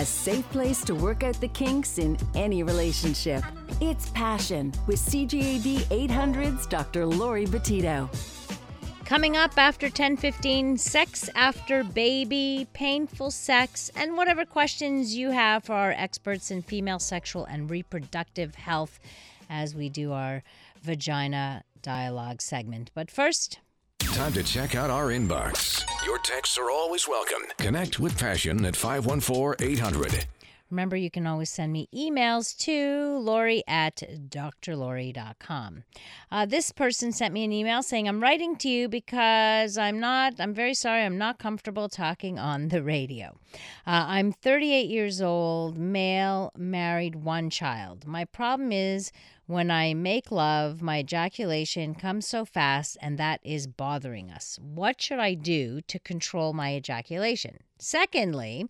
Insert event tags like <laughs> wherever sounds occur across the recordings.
a safe place to work out the kinks in any relationship. It's Passion with CJAD 800's Dr. Laurie Betito. Coming up after 10:15, sex after baby, painful sex, and whatever questions you have for our experts in female sexual and reproductive health as we do our vagina dialogue segment. But first, Time to check out our inbox. Your texts are always welcome. Connect with Passion at 514 800. Remember, you can always send me emails to Lori at drlori.com. Uh, this person sent me an email saying, I'm writing to you because I'm not, I'm very sorry, I'm not comfortable talking on the radio. Uh, I'm 38 years old, male, married, one child. My problem is when I make love, my ejaculation comes so fast, and that is bothering us. What should I do to control my ejaculation? Secondly,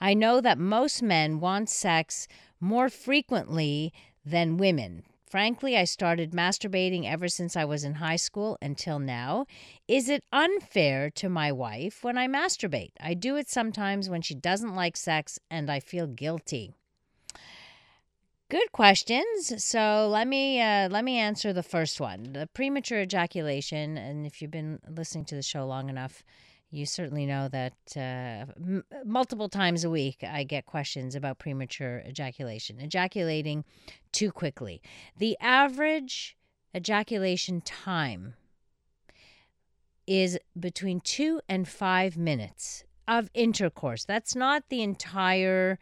I know that most men want sex more frequently than women. Frankly, I started masturbating ever since I was in high school until now. Is it unfair to my wife when I masturbate? I do it sometimes when she doesn't like sex and I feel guilty. Good questions. So let me uh, let me answer the first one. The premature ejaculation, and if you've been listening to the show long enough, you certainly know that uh, m- multiple times a week I get questions about premature ejaculation, ejaculating too quickly. The average ejaculation time is between two and five minutes of intercourse. That's not the entire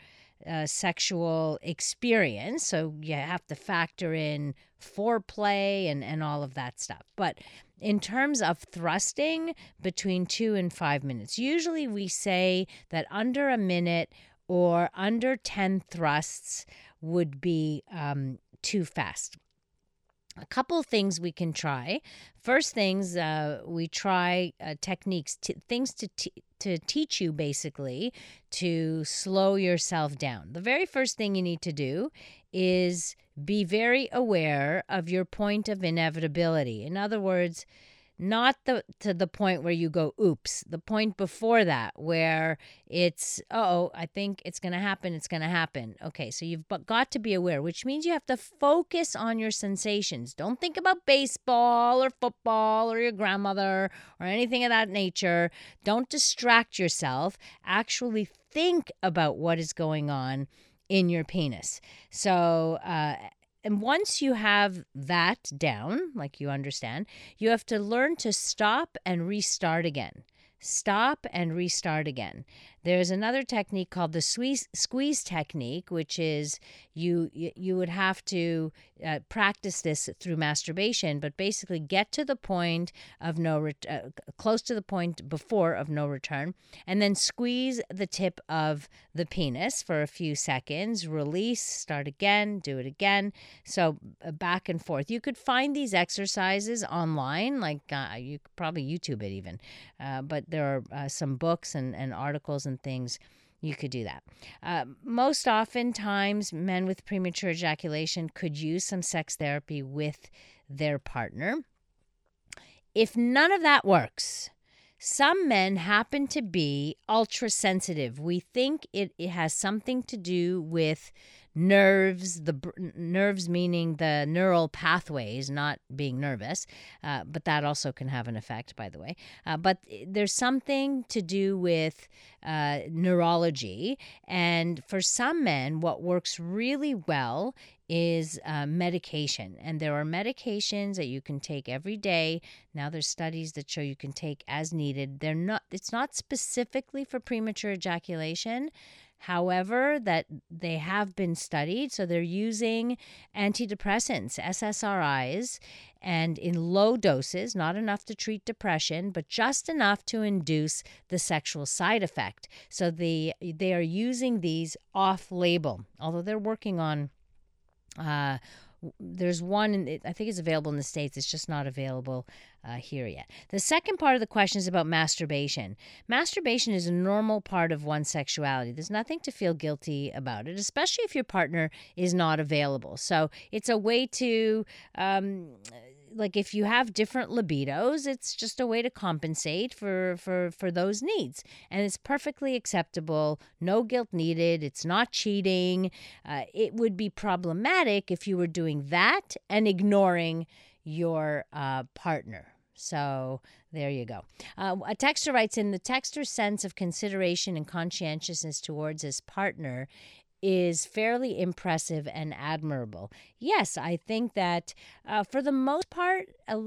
uh, sexual experience. So you have to factor in foreplay and, and all of that stuff. But in terms of thrusting, between two and five minutes. Usually we say that under a minute or under 10 thrusts would be um, too fast a couple things we can try. First things uh, we try uh, techniques, t- things to t- to teach you basically to slow yourself down. The very first thing you need to do is be very aware of your point of inevitability. In other words, not the to the point where you go oops the point before that where it's oh i think it's going to happen it's going to happen. Okay so you've got to be aware which means you have to focus on your sensations. Don't think about baseball or football or your grandmother or anything of that nature. Don't distract yourself. Actually think about what is going on in your penis. So uh, and once you have that down, like you understand, you have to learn to stop and restart again. Stop and restart again. There's another technique called the squeeze, squeeze technique, which is you you would have to uh, practice this through masturbation, but basically get to the point of no re- uh, close to the point before of no return, and then squeeze the tip of the penis for a few seconds. Release, start again, do it again. So uh, back and forth. You could find these exercises online, like uh, you could probably YouTube it even, uh, but there are uh, some books and, and articles and things you could do that. Uh, most oftentimes, men with premature ejaculation could use some sex therapy with their partner. If none of that works, some men happen to be ultra sensitive. We think it, it has something to do with nerves, the nerves meaning the neural pathways, not being nervous, uh, but that also can have an effect, by the way. Uh, but there's something to do with uh, neurology. And for some men, what works really well is uh, medication. And there are medications that you can take every day. Now there's studies that show you can take as needed. They're not it's not specifically for premature ejaculation. However, that they have been studied. So they're using antidepressants, SSRIs, and in low doses, not enough to treat depression, but just enough to induce the sexual side effect. So the, they are using these off label, although they're working on. Uh, there's one, I think it's available in the States, it's just not available uh, here yet. The second part of the question is about masturbation. Masturbation is a normal part of one's sexuality. There's nothing to feel guilty about it, especially if your partner is not available. So it's a way to. Um, like if you have different libidos it's just a way to compensate for for for those needs and it's perfectly acceptable no guilt needed it's not cheating uh, it would be problematic if you were doing that and ignoring your uh, partner so there you go. Uh, a texter writes in the texter's sense of consideration and conscientiousness towards his partner is fairly impressive and admirable. Yes, I think that uh, for the most part, uh,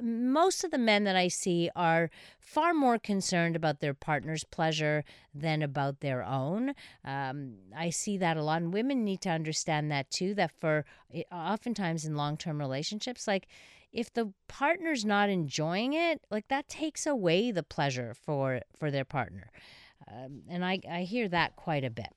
most of the men that I see are far more concerned about their partner's pleasure than about their own. Um, I see that a lot, and women need to understand that too. That for oftentimes in long term relationships, like if the partner's not enjoying it, like that takes away the pleasure for for their partner. Um, and I, I hear that quite a bit.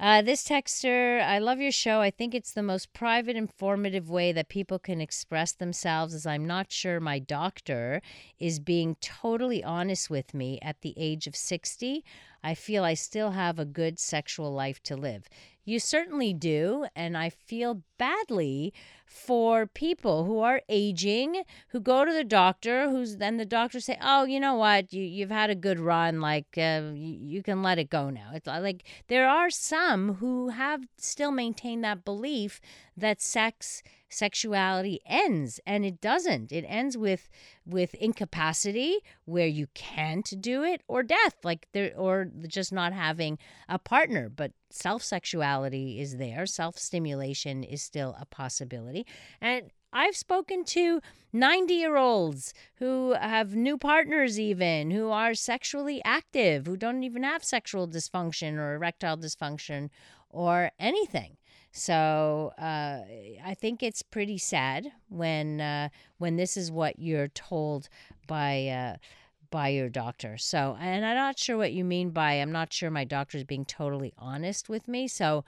Uh, this texter, I love your show. I think it's the most private, informative way that people can express themselves, as I'm not sure my doctor is being totally honest with me at the age of 60. I feel I still have a good sexual life to live. You certainly do. And I feel badly for people who are aging, who go to the doctor, who's then the doctor say, "Oh, you know what? You you've had a good run. Like uh, you, you can let it go now." It's like there are some who have still maintained that belief that sex sexuality ends and it doesn't. It ends with with incapacity where you can't do it or death like there or just not having a partner. But self sexuality is there. Self stimulation is still a possibility. And I've spoken to 90 year olds who have new partners, even who are sexually active, who don't even have sexual dysfunction or erectile dysfunction or anything. So uh, I think it's pretty sad when uh, when this is what you're told by uh, by your doctor. So, and I'm not sure what you mean by I'm not sure my doctor is being totally honest with me. So,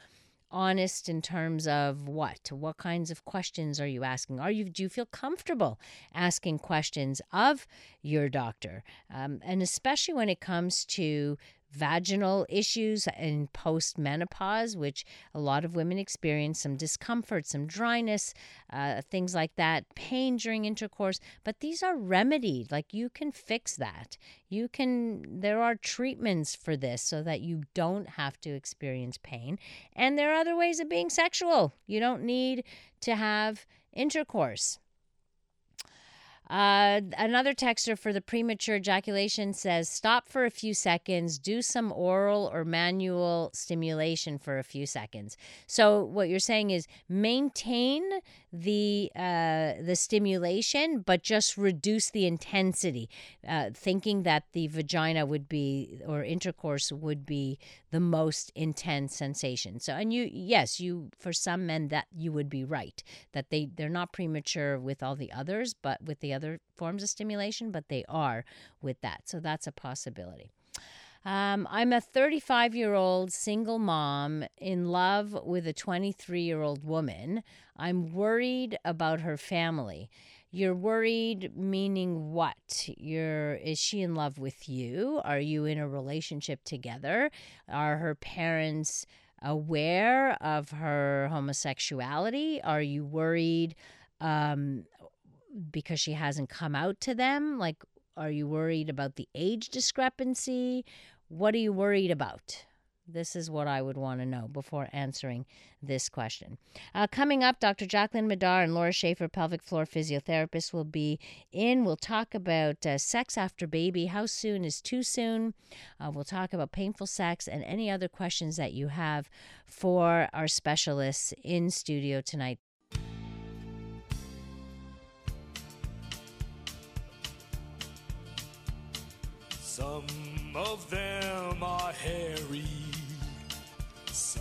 honest in terms of what? What kinds of questions are you asking? Are you do you feel comfortable asking questions of your doctor? Um, and especially when it comes to vaginal issues in postmenopause, which a lot of women experience some discomfort, some dryness, uh, things like that, pain during intercourse. But these are remedied. Like you can fix that. You can, there are treatments for this so that you don't have to experience pain. And there are other ways of being sexual. You don't need to have intercourse. Uh, another texter for the premature ejaculation says stop for a few seconds, do some oral or manual stimulation for a few seconds. So what you're saying is maintain the uh, the stimulation, but just reduce the intensity, uh, thinking that the vagina would be or intercourse would be the most intense sensation. So and you yes you for some men that you would be right that they they're not premature with all the others, but with the other forms of stimulation, but they are with that. So that's a possibility. Um, I'm a 35 year old single mom in love with a 23 year old woman. I'm worried about her family. You're worried, meaning what? You're is she in love with you? Are you in a relationship together? Are her parents aware of her homosexuality? Are you worried um, because she hasn't come out to them? Like, are you worried about the age discrepancy? What are you worried about? This is what I would want to know before answering this question. Uh, coming up, Dr. Jacqueline Madar and Laura Schaefer, pelvic floor physiotherapist, will be in. We'll talk about uh, sex after baby. How soon is too soon? Uh, we'll talk about painful sex and any other questions that you have for our specialists in studio tonight. Some of them are hairy,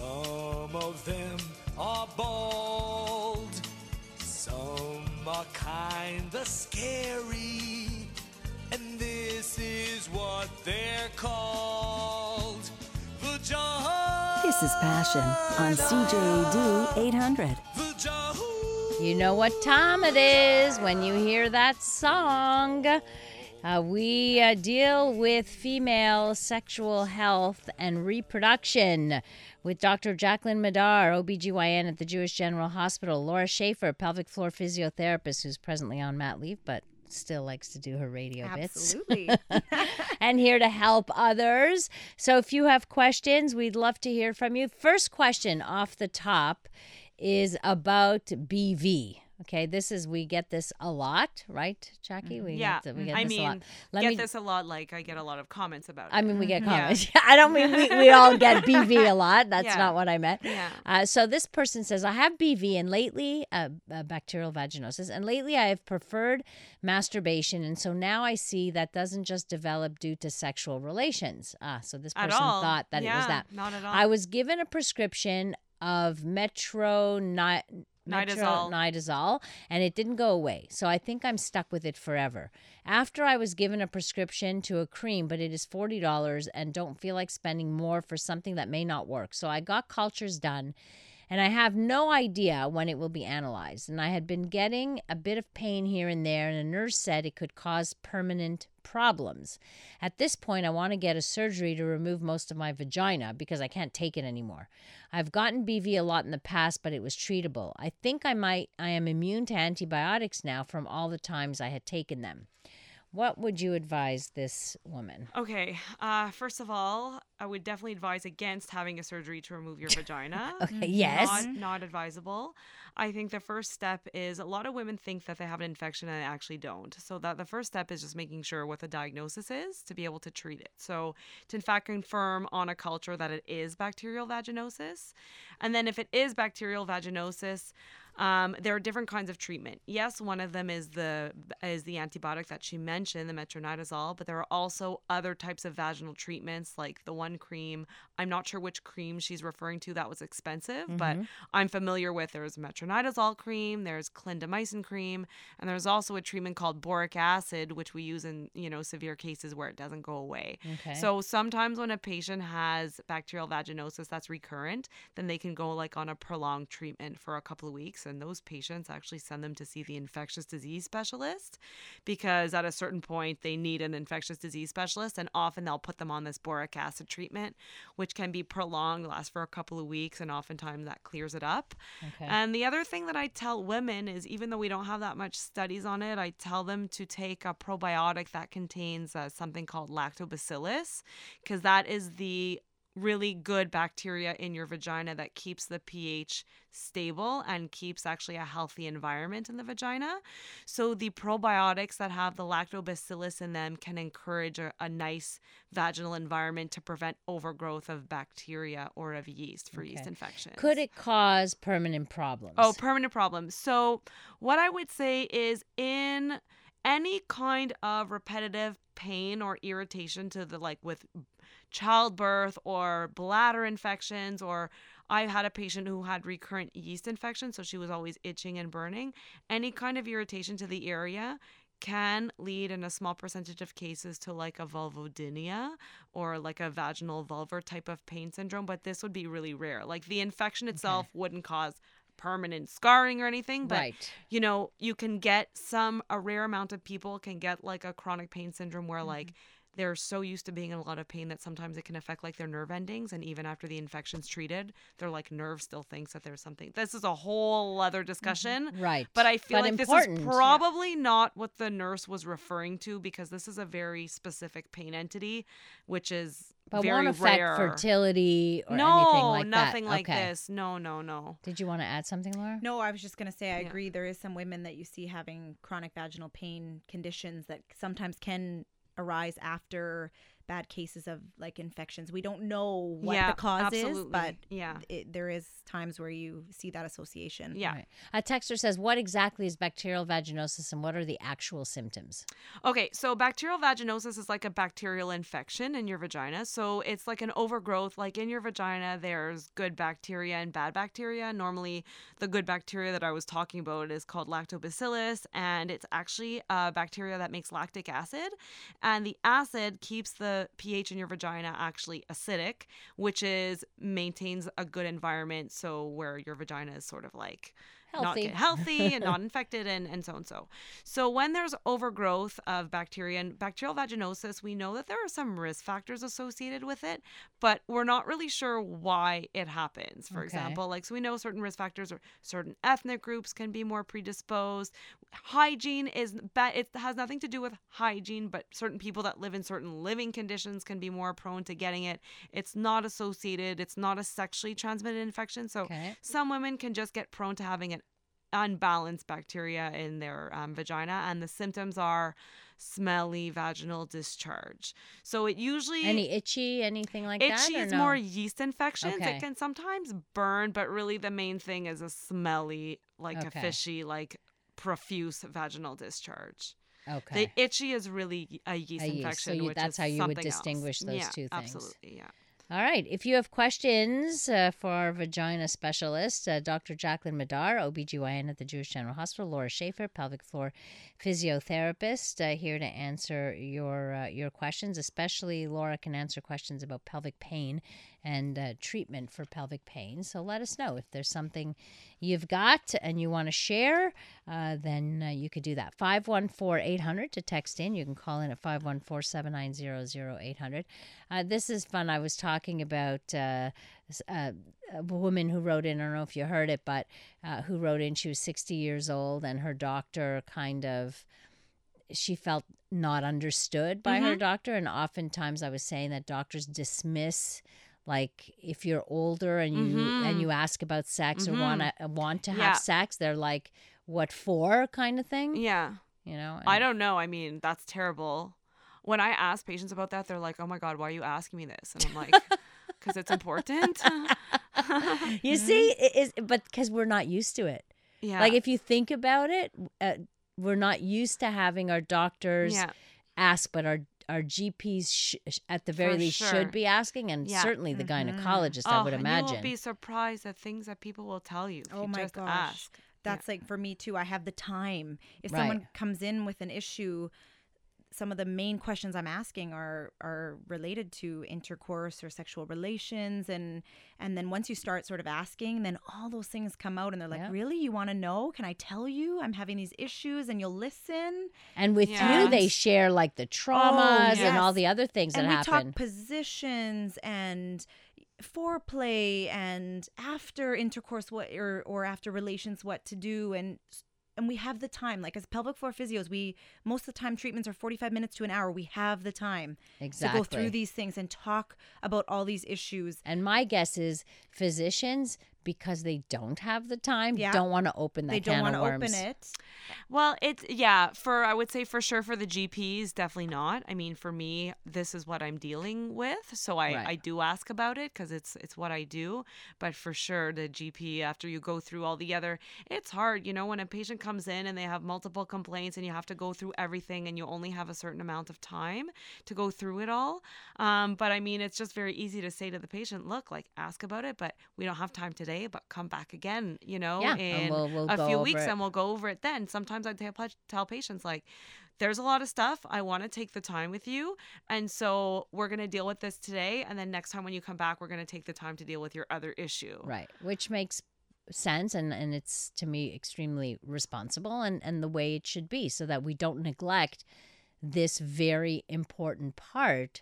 some of them are bald, some are kinda scary, and this is what they're called. Vagina. This is Passion on CJAD 800. You know what time it is when you hear that song. Uh, we uh, deal with female sexual health and reproduction with Dr. Jacqueline Madar, OBGYN at the Jewish General Hospital, Laura Schaefer, pelvic floor physiotherapist who's presently on mat leave but still likes to do her radio bits. Absolutely. <laughs> and here to help others. So if you have questions, we'd love to hear from you. First question off the top is about BV. Okay, this is we get this a lot, right, Jackie? We Yeah, get, we get I this mean, a lot. Let get me. this a lot. Like I get a lot of comments about it. I mean, we get comments. Yeah. <laughs> I don't mean we, we <laughs> all get BV a lot. That's Yeah. not what I meant. Yeah. Uh, so this person says, I have BV and lately, uh, uh, bacterial vaginosis, and lately I have preferred masturbation. And so now I see that doesn't just develop due to sexual relations. Ah, so this person thought that it was that. not at all. I was given a prescription of Metro Nidazole. Nidazole, and it didn't go away. So I think I'm stuck with it forever. After I was given a prescription to a cream, but it is $40 and don't feel like spending more for something that may not work. So I got cultures done and I have no idea when it will be analyzed. And I had been getting a bit of pain here and there, and a nurse said it could cause permanent problems. At this point, I want to get a surgery to remove most of my vagina because I can't take it anymore. I've gotten BV a lot in the past, but it was treatable. I think I might I am immune to antibiotics now from all the times I had taken them. What would you advise this woman? Okay. Uh, first of all, I would definitely advise against having a surgery to remove your vagina. <laughs> Okay, yes. Not, not advisable. I think the first step is a lot of women think that they have an infection and they actually don't. So that the first step is just making sure what the diagnosis is to be able to treat it. So to in fact confirm on a culture that it is bacterial vaginosis. And then if it is bacterial vaginosis, um, there are different kinds of treatment. Yes, one of them is the is the antibiotic that she mentioned, the metronidazole, but there are also other types of vaginal treatments like the one cream. I'm not sure which cream she's referring to that was expensive, but I'm familiar with there's metronidazole cream, there's clindamycin cream, and there's also a treatment called boric acid which we use in, you know, severe cases where it doesn't go away. Okay. So sometimes when a patient has bacterial vaginosis that's recurrent, then they can go like on a prolonged treatment for a couple of weeks and those patients actually send them to see the infectious disease specialist because at a certain point they need an infectious disease specialist and often they'll put them on this boric acid treatment which can be prolonged, last for a couple of weeks and oftentimes that clears it up. Okay. And the other thing that I tell women is even though we don't have that much studies on it, I tell them to take a probiotic that contains uh, something called lactobacillus because that is the really good bacteria in your vagina that keeps the pH stable and keeps actually a healthy environment in the vagina. So the probiotics that have the lactobacillus in them can encourage a, a nice vaginal environment to prevent overgrowth of bacteria or of yeast for yeast Okay. infections. Could it cause permanent problems? Oh, permanent problems. So, what I would say is in any kind of repetitive pain or irritation to the like with childbirth or bladder infections or I had a patient who had recurrent yeast infection so she was always itching and burning. Any kind of irritation to the area can lead in a small percentage of cases to like a vulvodynia or like a vaginal vulvar type of pain syndrome but this would be really rare. Like the infection itself wouldn't cause permanent scarring or anything but Right. you know you can get some a rare amount of people can get like a chronic pain syndrome where like mm-hmm. They're so used to being in a lot of pain that sometimes it can affect like their nerve endings and even after the infection's treated their like nerve still thinks that there's something this is a whole other mm-hmm. discussion Right. but i feel But like this is probably not what the nurse was referring to because this is a very specific pain entity which is But very won't affect rare fertility or no anything like nothing that. like okay. this no no no Did you want to add something, Laura? No, I was just going to say, I Yeah. agree. There is some women that you see having chronic vaginal pain conditions that sometimes can arise after bad cases of like infections. We don't know what Yeah, the cause is, but Yeah. it, there is times where you see that association. yeah Right. A texter says, "What exactly is bacterial vaginosis, and what are the actual symptoms?" Okay, so bacterial vaginosis is like a bacterial infection in your vagina. So it's like an overgrowth. Like in your vagina, there's good bacteria and bad bacteria. Normally, the good bacteria that I was talking about is called lactobacillus, and it's actually a bacteria that makes lactic acid. And the acid keeps the pH in your vagina actually acidic, which is maintains a good environment. So where your vagina is sort of like Healthy. get healthy <laughs> and not infected and, and so and so. So when there's overgrowth of bacteria and bacterial vaginosis, we know that there are some risk factors associated with it, but we're not really sure why it happens. For Okay. example, like so we know certain risk factors or certain ethnic groups can be more predisposed. Hygiene is bad. It has nothing to do with hygiene, but certain people that live in certain living conditions can be more prone to getting it. It's not associated. It's not a sexually transmitted infection. So Okay. some women can just get prone to having an unbalanced bacteria in their um, vagina, and the symptoms are smelly vaginal discharge. So it usually Any itchy, anything like that? itchy is no? more yeast infections. Okay. It can sometimes burn, but really the main thing is a smelly, like a fishy, like profuse vaginal discharge. Okay. The itchy is really a yeast A yeast, so you- that's how you would something else. distinguish those Yeah, two things. Absolutely, yeah. All right. If you have questions uh, for our vagina specialist, uh, Dr. Jacqueline Madar, OBGYN at the Jewish General Hospital, Laura Schaefer, pelvic floor physiotherapist, uh, here to answer your uh, your questions. Especially Laura can answer questions about pelvic pain and uh, treatment for pelvic pain. So let us know if there's something you've got and you want to share, uh, then uh, you could do that. 514 800 to text in. You can call in at 514 790 0800. Uh, This is fun. I was talking about uh, uh, a woman who wrote in, I don't know if you heard it, but uh, who wrote in, she was 60 years old and her doctor kind of she felt not understood by her doctor and oftentimes i was saying that doctors dismiss like if you're older and you and you ask about sex or want to want to have Yeah. sex they're like what for kind of thing Yeah. you know I don't know. I mean, that's terrible. When I ask patients about that, they're like, "Oh my god, why are you asking me this?" And I'm like, <laughs> "Because it's important." <laughs> you <laughs> see it is but because we're not used to it yeah. like if you think about it uh, we're not used to having our doctors yeah. ask but our our gps sh- sh- at the very For least sure. should be asking and Yeah. certainly the mm-hmm. gynecologist i oh, would and imagine you will be surprised at things that people will tell you. If Oh you my just gosh. ask. That's like for me too. I have the time. If Right. someone comes in with an issue, some of the main questions I'm asking are are related to intercourse or sexual relations and and then once you start sort of asking, then all those things come out and they're like, Yeah. "Really? You want to know? Can I tell you? I'm having these issues and you'll listen?" And with Yeah. you, they share like the traumas and all the other things and that we happen. talk positions and foreplay and after intercourse what or or after relations what to do and and we have the time. Like as pelvic floor physios we most of the time treatments are 45 minutes to an hour. We have the time to go through these things and talk about all these issues. And my guess is physicians, because they don't have the time, Yeah. don't want to open that they can don't want to open it Well, it's yeah, for I would say for sure for the GPs, definitely not. I mean, for me, this is what I'm dealing with, so I Right. I do ask about it because it's it's what I do. But for sure, the GP after you go through all the other, it's hard, you know, when a patient comes in and they have multiple complaints and you have to go through everything and you only have a certain amount of time to go through it all. Um, but I mean, it's just very easy to say to the patient, look, like ask about it, but we don't have time today, but come back again, you know, Yeah, in we'll- we'll a few weeks it. and we'll go over it then. Sometimes I tell, tell patients like, there's a lot of stuff. I want to take the time with you. And so we're going to deal with this today. And then next time when you come back, we're going to take the time to deal with your other issue. Right. Which makes sense and, and it's to me extremely responsible and, and the way it should be so that we don't neglect this very important part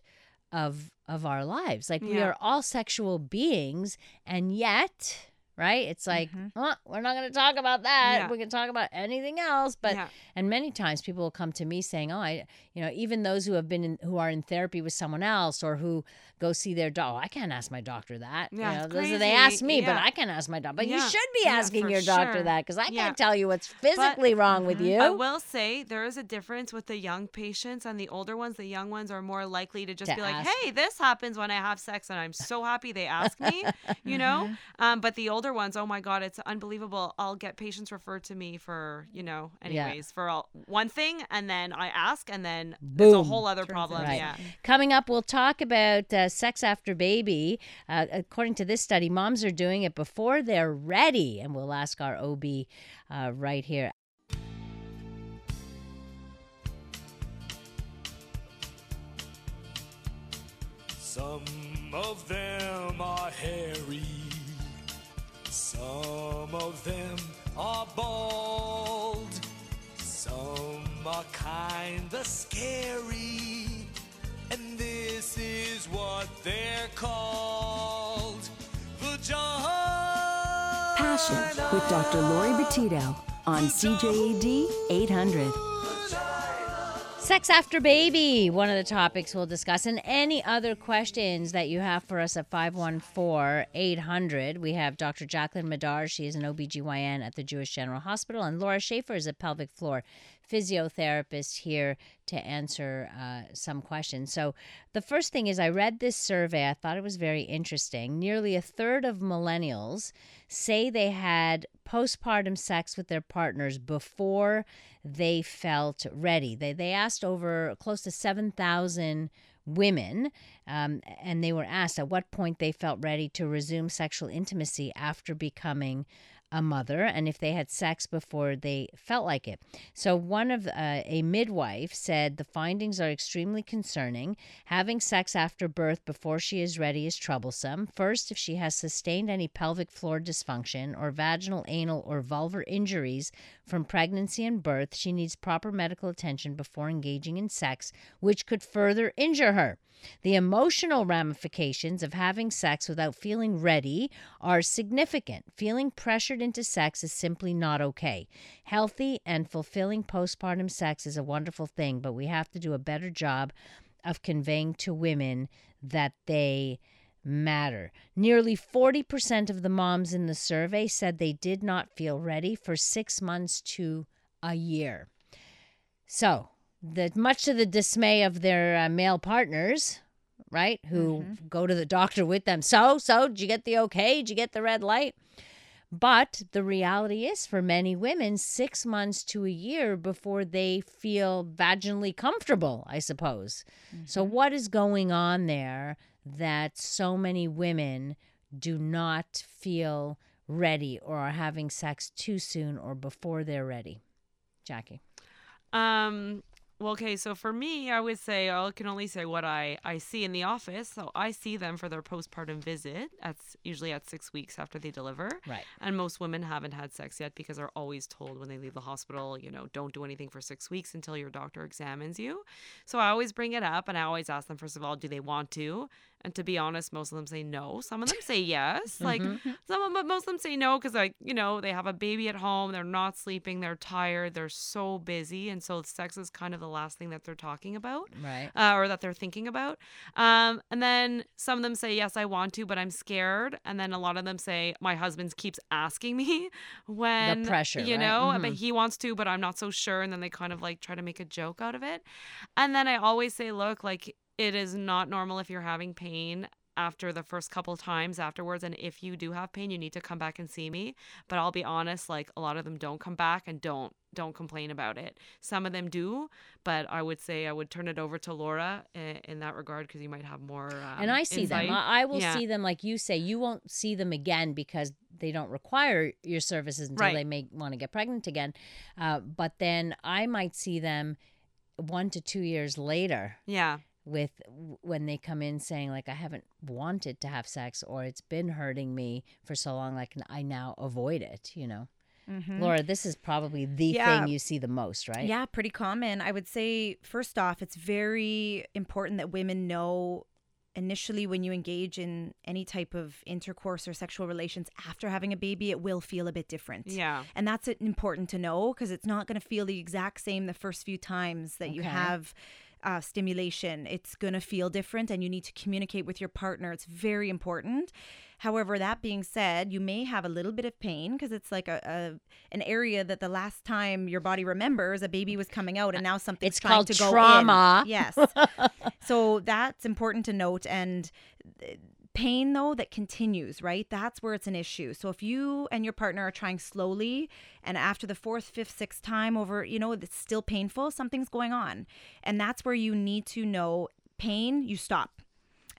of of our lives. Like we are all sexual beings and yet right? It's like, "Oh, we're not going to talk about that. Yeah. We can talk about anything else. But Yeah. and many times people will come to me saying, "Oh, I, you know, even those who have been in, who are in therapy with someone else or who go see their doc. Oh, I can't ask my doctor that. Yeah, you know, those are- they ask me, but I can't ask my doctor. But you should be asking your doctor sure. that because I Yeah. can't tell you what's physically wrong with mm-hmm. you. I will say there is a difference with the young patients and the older ones. The young ones are more likely to just To be like, "Hey, this happens when I have sex, and I'm so happy they ask me," <laughs> you know. Mm-hmm. Um, but the older ones, oh my god, it's unbelievable. I'll get patients referred to me for you know, Yeah. anyways, for all, one thing, and then I ask, and then it's a whole other problem. Right. Yeah. Coming up, we'll talk about uh, sex after baby. Uh, according to this study, moms are doing it before they're ready, and we'll ask our OB uh, right here. Some of them are hairy. Some of them are bold. Some are kinda scary. And this is what they're called. Vagina. Passion with Dr. Laurie Betito on CJAD 800. Sex after baby, one of the topics we'll discuss. And any other questions that you have for us at 514 800. We have Dr. Jacqueline Madar. She is an OBGYN at the Jewish General Hospital. And Laura Schaefer is a pelvic floor physiotherapist here to answer uh, some questions. So, the first thing is, I read this survey. I thought it was very interesting. Nearly a third of millennials say they had postpartum sex with their partners before they felt ready. They, they asked over close to 7,000 women, um, and they were asked at what point they felt ready to resume sexual intimacy after becoming a mother and if they had sex before they felt like it. So, one of uh, a midwife said the findings are extremely concerning. Having sex after birth before she is ready is troublesome. First, if she has sustained any pelvic floor dysfunction or vaginal, anal, or vulvar injuries from pregnancy and birth, she needs proper medical attention before engaging in sex, which could further injure her. The emotional ramifications of having sex without feeling ready are significant. Feeling pressured into sex is simply not okay. Healthy and fulfilling postpartum sex is a wonderful thing, but we have to do a better job of conveying to women that they matter. Nearly 40% of the moms in the survey said they did not feel ready for six months to a year. So, the much to the dismay of their uh, male partners, right, who go to the doctor with them. So, so did you get the okay? Did you get the red light? But the reality is, for many women, six months to a year before they feel vaginally comfortable, I suppose. So, what is going on there that so many women do not feel ready or are having sex too soon or before they're ready? Jackie. Um. Well, okay. So for me, I would say uh, I can only say what I I see in the office. So I see them for their postpartum visit. That's usually at six weeks after they deliver. Right. And most women haven't had sex yet because they're always told when they leave the hospital, you know, don't do anything for six weeks until your doctor examines you. So I always bring it up and I always ask them first of all, do they want to? And to be honest, most of them say no. Some of them say yes. <laughs> Like some of them, but most of them say no because like you know they have a baby at home, they're not sleeping, they're tired, they're so busy, and so sex is kind of the last thing that they're talking about Right. uh, or that they're thinking about. Um, and then some of them say, Yes, I want to, but I'm scared. And then a lot of them say, My husband keeps asking me <laughs> when, the pressure, you right? know, Mhm. but he wants to, but I'm not so sure. And then they kind of like try to make a joke out of it. And then I always say, Look, like it is not normal if you're having pain after the first couple times afterwards and if you do have pain you need to come back and see me but i'll be honest like a lot of them don't come back and don't don't complain about it some of them do but i would say i would turn it over to laura in, in that regard because you might have more um, and I see insight. them. I, I will Yeah. see them like you say. You won't see them again because they don't require your services until Right. they may want to get pregnant again. Uh, but then I might see them one to two years later yeah with when they come in saying like I haven't wanted to have sex or it's been hurting me for so long like I now avoid it. You know, mm-hmm. Laura, this is probably the Yeah. thing you see the most, right? Yeah, pretty common. I would say, first off, it's very important that women know initially when you engage in any type of intercourse or sexual relations after having a baby, it will feel a bit different. yeah And that's it- important to know because it's not going to feel the exact same the first few times that you have uh, stimulation. It's going to feel different and you need to communicate with your partner. It's very important. However, that being said, you may have a little bit of pain because it's like a, a an area that the last time your body remembers a baby was coming out and now something's It's called to go in. trauma. Yes. <laughs> so that's important to note and pain though that continues right? That's where it's an issue. So if you and your partner are trying slowly and after the fourth fifth sixth time over you know it's still painful something's going on. And that's where you need to know pain you stop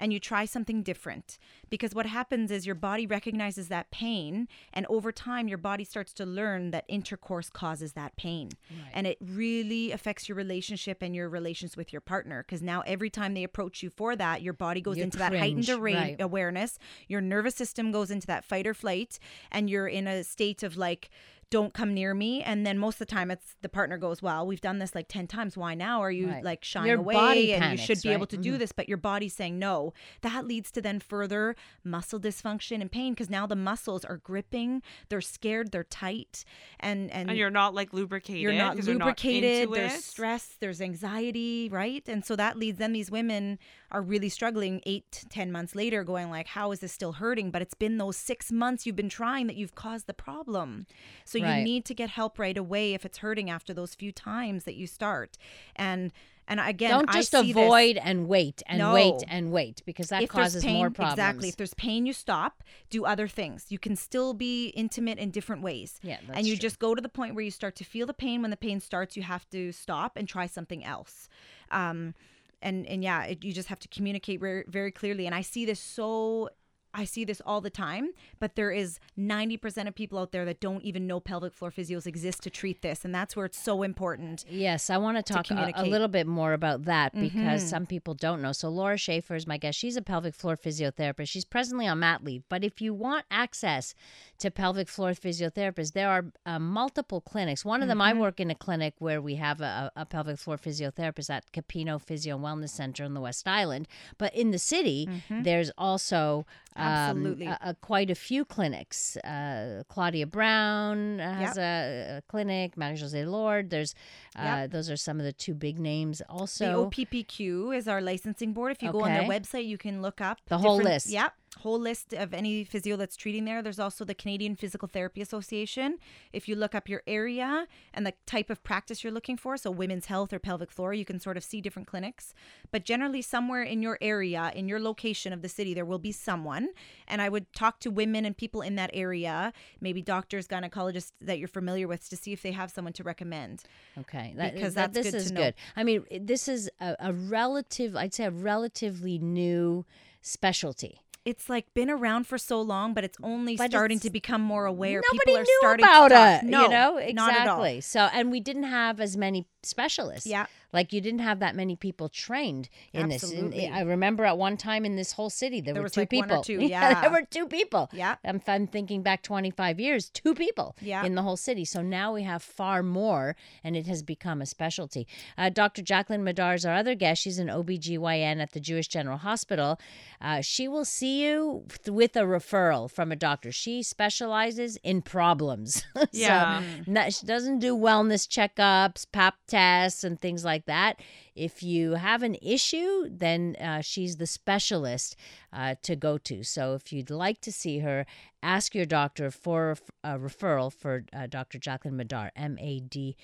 and you try something different. Because what happens is your body recognizes that pain and over time your body starts to learn that intercourse causes that pain. And it really affects your relationship and your relations with your partner. Because now every time they approach you for that your body goes You into that heightened cringe, right. awareness. Your nervous system goes into that fight or flight and you're in a state of like don't come near me and then most of the time it's the partner goes well we've done this like 10 times why now are you Right. like shying Your away body and you should panics, be able to do Mhm. this but your body's saying no that leads to then further muscle dysfunction and pain because now the muscles are gripping they're scared they're tight and and, And you're not like lubricated. you're not 'cause you're lubricated there's it. stress there's anxiety right and so that leads then these women are really struggling eight to ten months later going like how is this still hurting but it's been those six months you've been trying that you've caused the problem so you Right. need to get help right away if it's hurting after those few times that you start and and again Don't I just see this- avoid and wait and wait and wait because that if causes pain, more problems. Exactly. If there's pain, you stop. Do other things. You can still be intimate in different ways. Yeah, that's and you true. just go to the point where you start to feel the pain. When the pain starts, you have to stop and try something else. Um, and and yeah, it, you just have to communicate very very clearly. And I see this so. I see this all the time, but there is 90% of people out there that don't even know pelvic floor physios exist to treat this. And that's where it's so important. Yes, I want to talk a, a little bit more about that because Mhm. some people don't know. So, Laura Schaefer is my guest. She's a pelvic floor physiotherapist. She's presently on mat leave. But if you want access to pelvic floor physiotherapists, there are uh, multiple clinics. One of them, I work in a clinic where we have a, a pelvic floor physiotherapist at Capino Physio and Wellness Center in the West Island. But in the city, there's also Absolutely. a, a- quite a few clinics. Uh, Claudia Brown has a, a clinic. Marie Jose Lord. There's uh, Yep. those are some of the two big names. The Also, OPPQ is our licensing board. If you go on their website, you can look up The whole list. Yep, whole list of any physio that's treating there. There's also the Canadian Physical Therapy Association. If you look up your area and the type of practice you're looking for, so women's health or pelvic floor, you can sort of see different clinics. But generally, somewhere in your area, in your location of the city, there will be someone. And I would talk to women and people in that area, maybe doctors, gynecologists that you're familiar with, to see if they have someone to recommend. okay, that, because that- that's this good is to know. good. I mean, this is a, a relative. I'd say a relatively new specialty. It's like been around for so long, but it's only But starting it's- to become more aware. Nobody People are knew starting about to talk. it. No, you know not at all. exactly. So, and we didn't have as many specialists. Yeah. Like you didn't have that many people trained in this. And I remember at one time in this whole city there, There were two like people. two, <laughs> there yeah. were two people. Yeah. I'm, I'm thinking back 25 years, two people Yeah. in the whole city. So now we have far more, and it has become a specialty. Uh, Dr. Jacqueline Madar is our other guest. She's an OBGYN at the Jewish General Hospital. Uh, she will see you th- with a referral from a doctor. She specializes in problems. <laughs> Yeah. so she doesn't do wellness checkups, pap tests, and things like that. If you have an issue, then uh, she's the specialist uh, to go to. So if you'd like to see her, ask your doctor for a referral for uh, Dr. Jacqueline Madar, M A D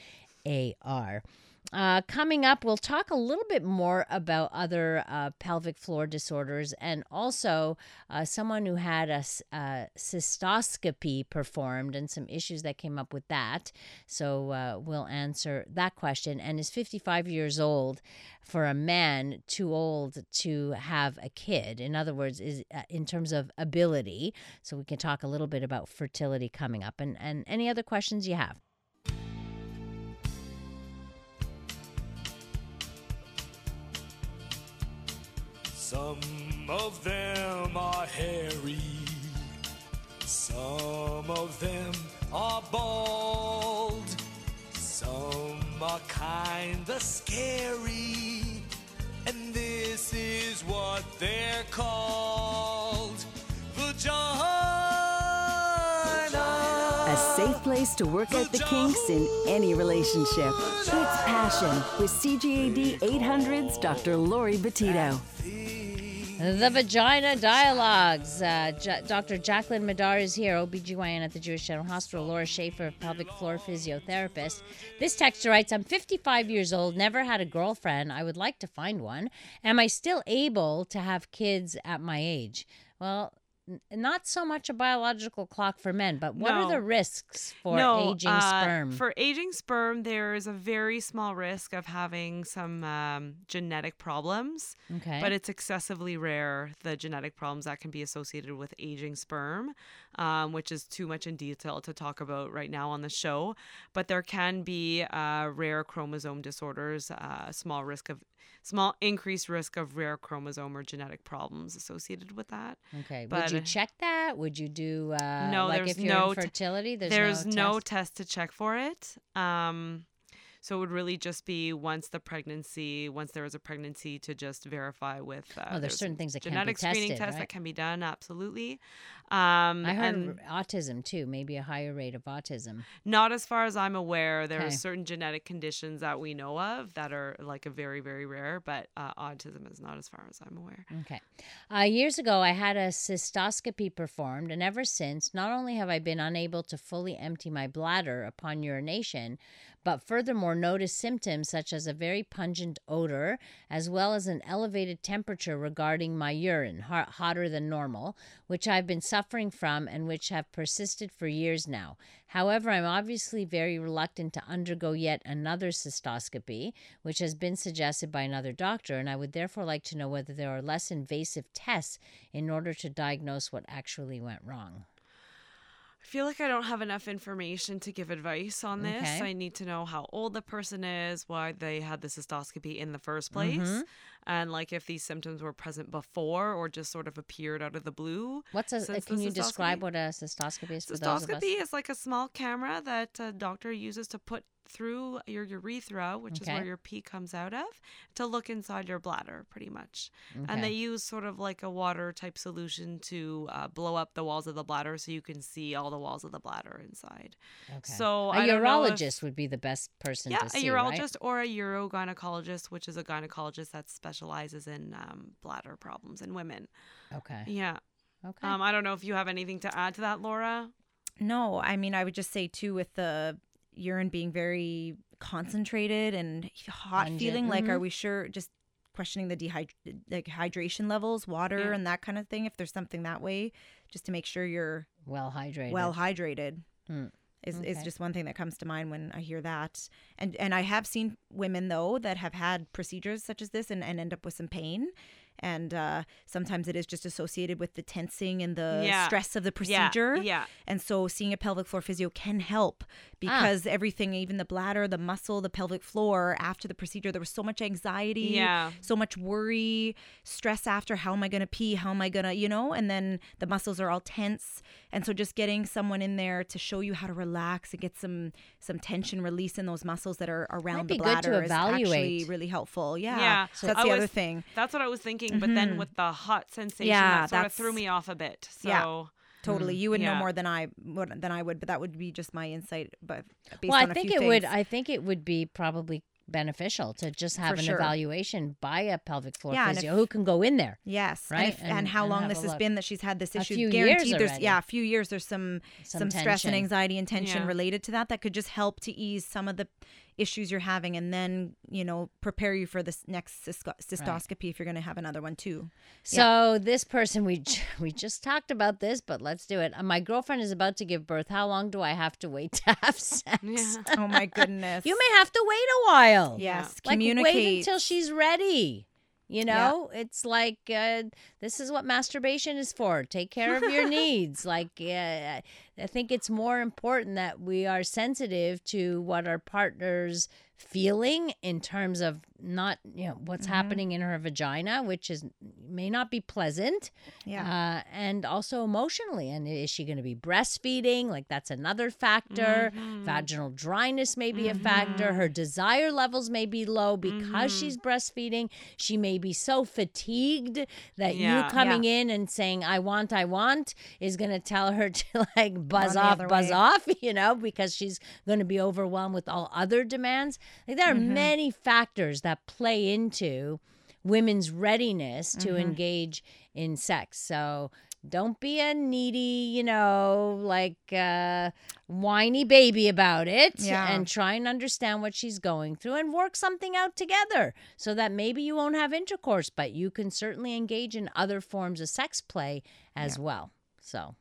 A R. Uh, coming up, we'll talk a little bit more about other uh, pelvic floor disorders and also uh, someone who had a cystoscopy performed and some issues that came up with that. So uh, we'll answer that question. And is 55 years old for a man too old to have a kid? In other words, is uh, in terms of ability. So we can talk a little bit about fertility coming up and, and any other questions you have. Some of them are hairy. Some of them are bald. Some are kinda scary. And this is what they're called. Vagina. A safe place to work out the kinks in any relationship. It's Passion with CJAD 800's Dr. Laurie Betito. The Vagina Dialogues. Uh, J- Dr. Jacqueline Madar is here, OBGYN at the Jewish General Hospital. Laura Schaefer, pelvic floor physiotherapist. This texter writes I'm 55 years old, never had a girlfriend. I would like to find one. Am I still able to have kids at my age? Well, not so much a biological clock for men, but what are the risks for no, aging uh, sperm? For aging sperm, there is a very small risk of having some um, genetic problems, okay. but it's excessively rare the genetic problems that can be associated with aging sperm, um, which is too much in detail to talk about right now on the show. But there can be uh, rare chromosome disorders, uh, small risk of small increased risk of rare chromosome or genetic problems associated with that. Okay. But, Would you check that? Would you do uh, No, like there's if you're no infertility? there's, There's no, no test? test to check for it. Um, so it would really just be once the pregnancy, once there is a pregnancy, to just verify with. Uh, Oh, there's certain things that can't be genetic screening tested, tests right? that can be done. Absolutely. Um, I heard and autism too, maybe a higher rate of autism. not as far as I'm aware. There Okay. are certain genetic conditions that we know of that are like a very, very rare, but uh, autism is not as far as I'm aware. Okay. Uh, years ago, I had a cystoscopy performed, and ever since, not only have I been unable to fully empty my bladder upon urination, but furthermore noticed symptoms such as a very pungent odor, as well as an elevated temperature regarding my urine, hot, hotter than normal, which I've been suffering from and which have persisted for years now. However, I'm obviously very reluctant to undergo yet another cystoscopy, which has been suggested by another doctor, and I would therefore like to know whether there are less invasive tests in order to diagnose what actually went wrong. I feel like I don't have enough information to give advice on this. Okay. I need to know how old the person is, why they had the cystoscopy in the first place, Mm-hmm. and like if these symptoms were present before or just sort of appeared out of the blue. What's a, can you describe what a cystoscopy is for those of us? Cystoscopy is like a small camera that a doctor uses to put through your urethra, which is where your pee comes out of, to look inside your bladder, pretty much. And they use sort of like a water type solution to uh, blow up the walls of the bladder so you can see all the walls of the bladder inside. Okay. So a I don't if- urologist would be the best person yeah, to see, a urologist right? or a urogynecologist, which is a gynecologist that specializes in um, bladder problems in women. Okay. Yeah. Okay. Um, I don't know if you have anything to add to that, Laura. No, I mean, I would just say too, with the urine being very concentrated and hot feeling, like, mhm. are we sure? Just questioning the dehyd like hydration levels, water, Yeah. and that kind of thing. If there's something that way, just to make sure you're well hydrated. well hydrated. Hmm. Is, is just one thing that comes to mind when I hear that. And and I have seen women though that have had procedures such as this and, and end up with some pain. And uh, sometimes it is just associated with the tensing and the Yeah. stress of the procedure. yeah. And so seeing a pelvic floor physio can help because everything, even the bladder, the muscle, the pelvic floor, after the procedure, there was so much anxiety, Yeah. so much worry, stress after how am I going to pee? How am I going to, you know? And then the muscles are all tense. And so just getting someone in there to show you how to relax and get some some tension release in those muscles that are around the bladder is actually really helpful. Yeah. Yeah. So that's I the was- other thing. That's what I was thinking, but then with the hot sensation, Yeah, that sort of threw me off a bit. So Yeah. Totally, you would know Mm, more than I would than I would, but that would be just my insight. But based well, on I a think few it would. I think it would be probably beneficial to just have For an sure. evaluation by a pelvic floor Yeah, physio if- who can go in there. Yes, Right? And, if, and, And- how and long this has look. been that she's had this issue A issue. few Guaranteed, years there's already. yeah, a few years. There's some Some some, stress and anxiety and tension Yeah. related to that that could just help to ease some of the issues you're having, and then you know prepare you for this next cysco- cystoscopy if you're going to have another one too. So this person we <laughs> we just talked about this, but let's do it. Uh, my girlfriend is about to give birth. How long do I have to wait to <laughs> have sex? Yeah. <laughs> Oh my goodness. You may have to wait a while. yes like communicate wait until she's ready. You know, it's like uh, this is what masturbation is for. Take care of your needs. Like, uh, I think it's more important that we are sensitive to what our partner's feeling in terms of not, you know, what's happening in her vagina, which is may not be pleasant. Yeah. Uh, and also emotionally. And is she going to be breastfeeding? Like, that's another factor. Vaginal dryness may be a factor. Her desire levels may be low because she's breastfeeding. She may be so fatigued that Yeah. you coming in and saying, I want, I want, is going to tell her <laughs> to like buzz off, buzz way. off, <laughs> you know, because she's going to be overwhelmed with all other demands. Like, there are Mm-hmm. many factors that play into women's readiness to Mm-hmm. engage in sex. So don't be a needy, you know, like uh, whiny baby about it Yeah. and try and understand what she's going through and work something out together so that maybe you won't have intercourse, but you can certainly engage in other forms of sex play as well. So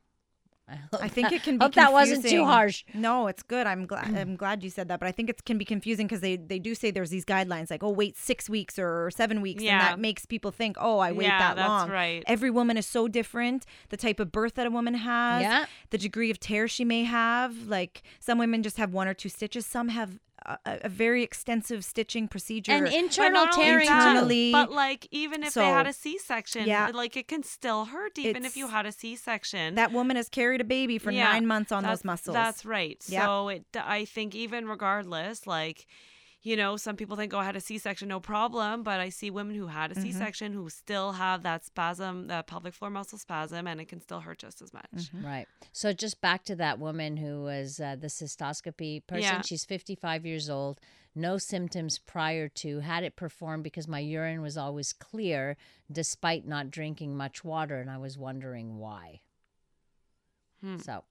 <laughs> I, I think that- it can be hope that wasn't too harsh. No, it's good. I'm glad. Mm. I'm glad you said that. But I think it can be confusing because they they do say there's these guidelines like, oh, wait six weeks or seven weeks, and that makes people think, oh, I wait Yeah, that that's long. right. Every woman is so different. The type of birth that a woman has, Yeah. the degree of tear she may have. Like some women just have one or two stitches. Some have a, a very extensive stitching procedure. And But internal tearing that, too. But like even if they had a C-section, yeah. like it can still hurt even if you had a C-section. that woman has carried a baby for Yeah, nine months on those muscles. That's right. Yep. So it, I think even regardless, like, you know, some people think, oh, I had a C-section, no problem. But I see women who had a Mm-hmm. section who still have that spasm, the pelvic floor muscle spasm, and it can still hurt just as much. Mm-hmm. Right. So just back to that woman who was uh, the cystoscopy person. Yeah. She's 55 years old, no symptoms prior to, had it performed because my urine was always clear despite not drinking much water. And I was wondering why. Hmm. So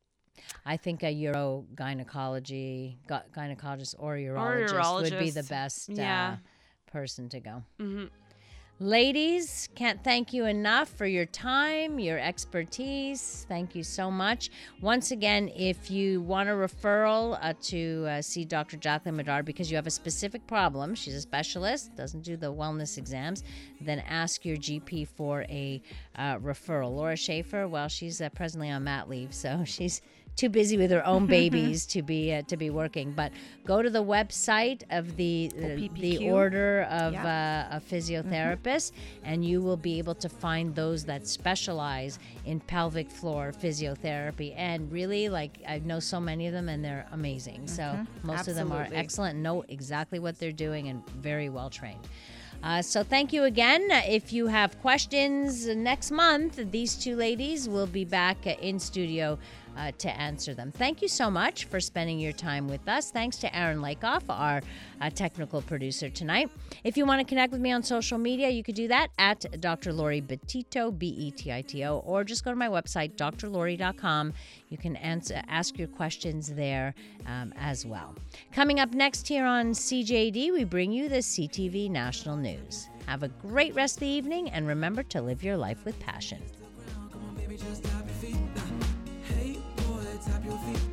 I think a uro gynecology, gynecologist or urologist, would be the best Yeah. uh, person to go. hmm Ladies, can't thank you enough for your time, your expertise. Thank you so much. Once again, if you want a referral uh, to uh, see Dr. Jacqueline Medard because you have a specific problem, she's a specialist, doesn't do the wellness exams, then ask your GP for a uh, referral. Laura Schaefer, well, she's uh, presently on mat leave, so <laughs> she's too busy with their own <laughs> babies to be uh, to be working. But go to the website of the uh, the order of Yeah. uh, a physiotherapist, and you will be able to find those that specialize in pelvic floor physiotherapy. And really, like I know so many of them, and they're amazing. So most of them are excellent, know exactly what they're doing, and very well trained. Uh, so thank you again. If you have questions next month, these two ladies will be back uh, in studio uh, to answer them. Thank you so much for spending your time with us. Thanks to Aaron Lakeoff, our uh, technical producer tonight. If you want to connect with me on social media, you could do that at Dr. Laurie Betito, B E T I T O, or just go to my website, drlori.com. You can answer, ask your questions there um, as well. Coming up next here on CJAD, we bring you the CTV National News. Have a great rest of the evening and remember to live your life with passion. Tap your feet.